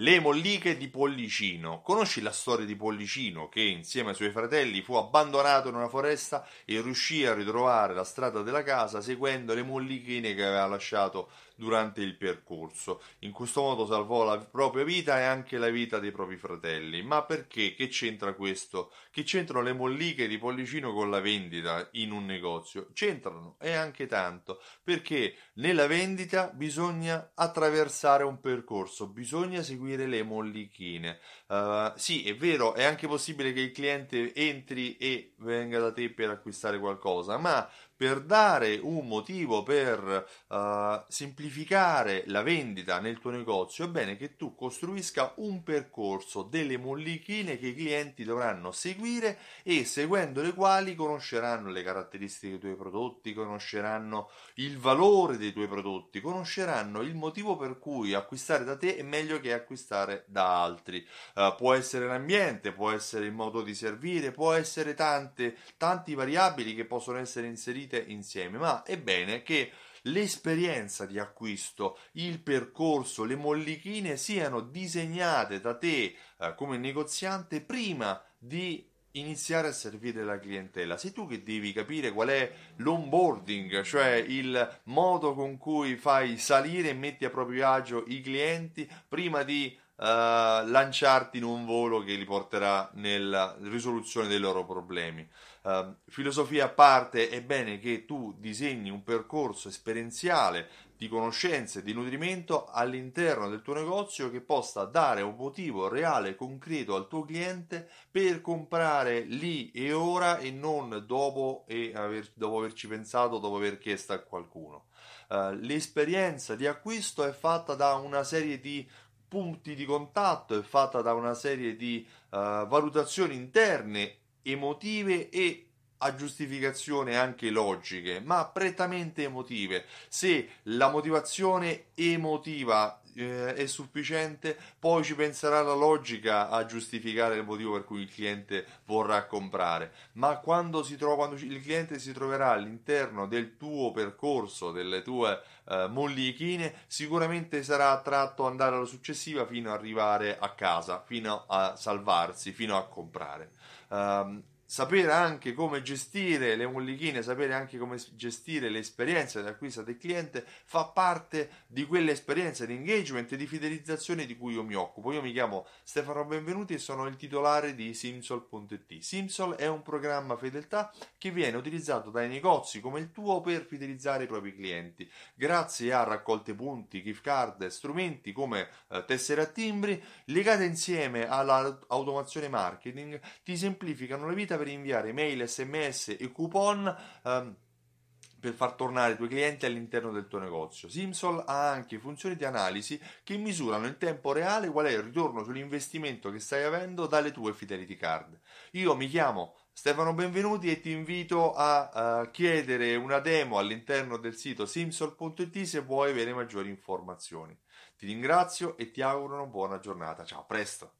Le molliche di Pollicino. Conosci la storia di Pollicino che insieme ai suoi fratelli fu abbandonato in una foresta e riuscì a ritrovare la strada della casa seguendo le mollichine che aveva lasciato durante il percorso. In questo modo salvò la propria vita e anche la vita dei propri fratelli. Ma perché? Che c'entra questo? Che c'entrano le molliche di Pollicino con la vendita in un negozio? C'entrano e anche tanto, perché nella vendita bisogna attraversare un percorso, bisogna seguire le mollichine. Uh, sì, è vero, è anche possibile che il cliente entri e venga da te per acquistare qualcosa, ma per dare un motivo per uh, semplificare la vendita nel tuo negozio, è bene che tu costruisca un percorso, delle mollichine che i clienti dovranno seguire e seguendo le quali conosceranno le caratteristiche dei tuoi prodotti, conosceranno il valore dei tuoi prodotti, conosceranno il motivo per cui acquistare da te è meglio che acquistare da altri. Uh, può essere l'ambiente, può essere il modo di servire, può essere tante, tanti variabili che possono essere inseriti costruite insieme, ma è bene che l'esperienza di acquisto, il percorso, le mollichine siano disegnate da te eh, come negoziante prima di iniziare a servire la clientela. Sei tu che devi capire qual è l'onboarding, cioè il modo con cui fai salire e metti a proprio agio i clienti prima di lanciarti in un volo che li porterà nella risoluzione dei loro problemi. Uh, filosofia a parte, è bene che tu disegni un percorso esperienziale di conoscenze, di nutrimento all'interno del tuo negozio che possa dare un motivo reale, concreto al tuo cliente per comprare lì e ora e non dopo, e aver, dopo averci pensato, dopo aver chiesto a qualcuno. Uh, l'esperienza di acquisto è fatta da una serie di punti di contatto, è fatta da una serie di uh, valutazioni interne, emotive e a giustificazione anche logiche, ma prettamente emotive. Se la motivazione emotiva eh, è sufficiente, poi ci penserà la logica a giustificare il motivo per cui il cliente vorrà comprare. Ma quando, si trova, quando il cliente si troverà all'interno del tuo percorso, delle tue eh, mollichine, sicuramente sarà attratto ad andare alla successiva fino ad arrivare a casa, fino a salvarsi, fino a comprare. Um, sapere anche come gestire le mollichine, sapere anche come gestire le esperienze di acquisto del cliente fa parte di quelle esperienze di engagement e di fidelizzazione di cui io mi occupo. Io mi chiamo Stefano Benvenuti e sono il titolare di Simsol.it. Simsol è un programma fedeltà che viene utilizzato dai negozi come il tuo per fidelizzare i propri clienti. Grazie a raccolte punti, gift card, strumenti come eh, tessere a timbri legate insieme all'automazione marketing ti semplificano la vita per inviare mail, sms e coupon um, per far tornare i tuoi clienti all'interno del tuo negozio. Simsol ha anche funzioni di analisi che misurano in tempo reale qual è il ritorno sull'investimento che stai avendo dalle tue fidelity card. Io mi chiamo Stefano Benvenuti e ti invito a uh, chiedere una demo all'interno del sito simsol.it se vuoi avere maggiori informazioni. Ti ringrazio e ti auguro una buona giornata. Ciao, a presto!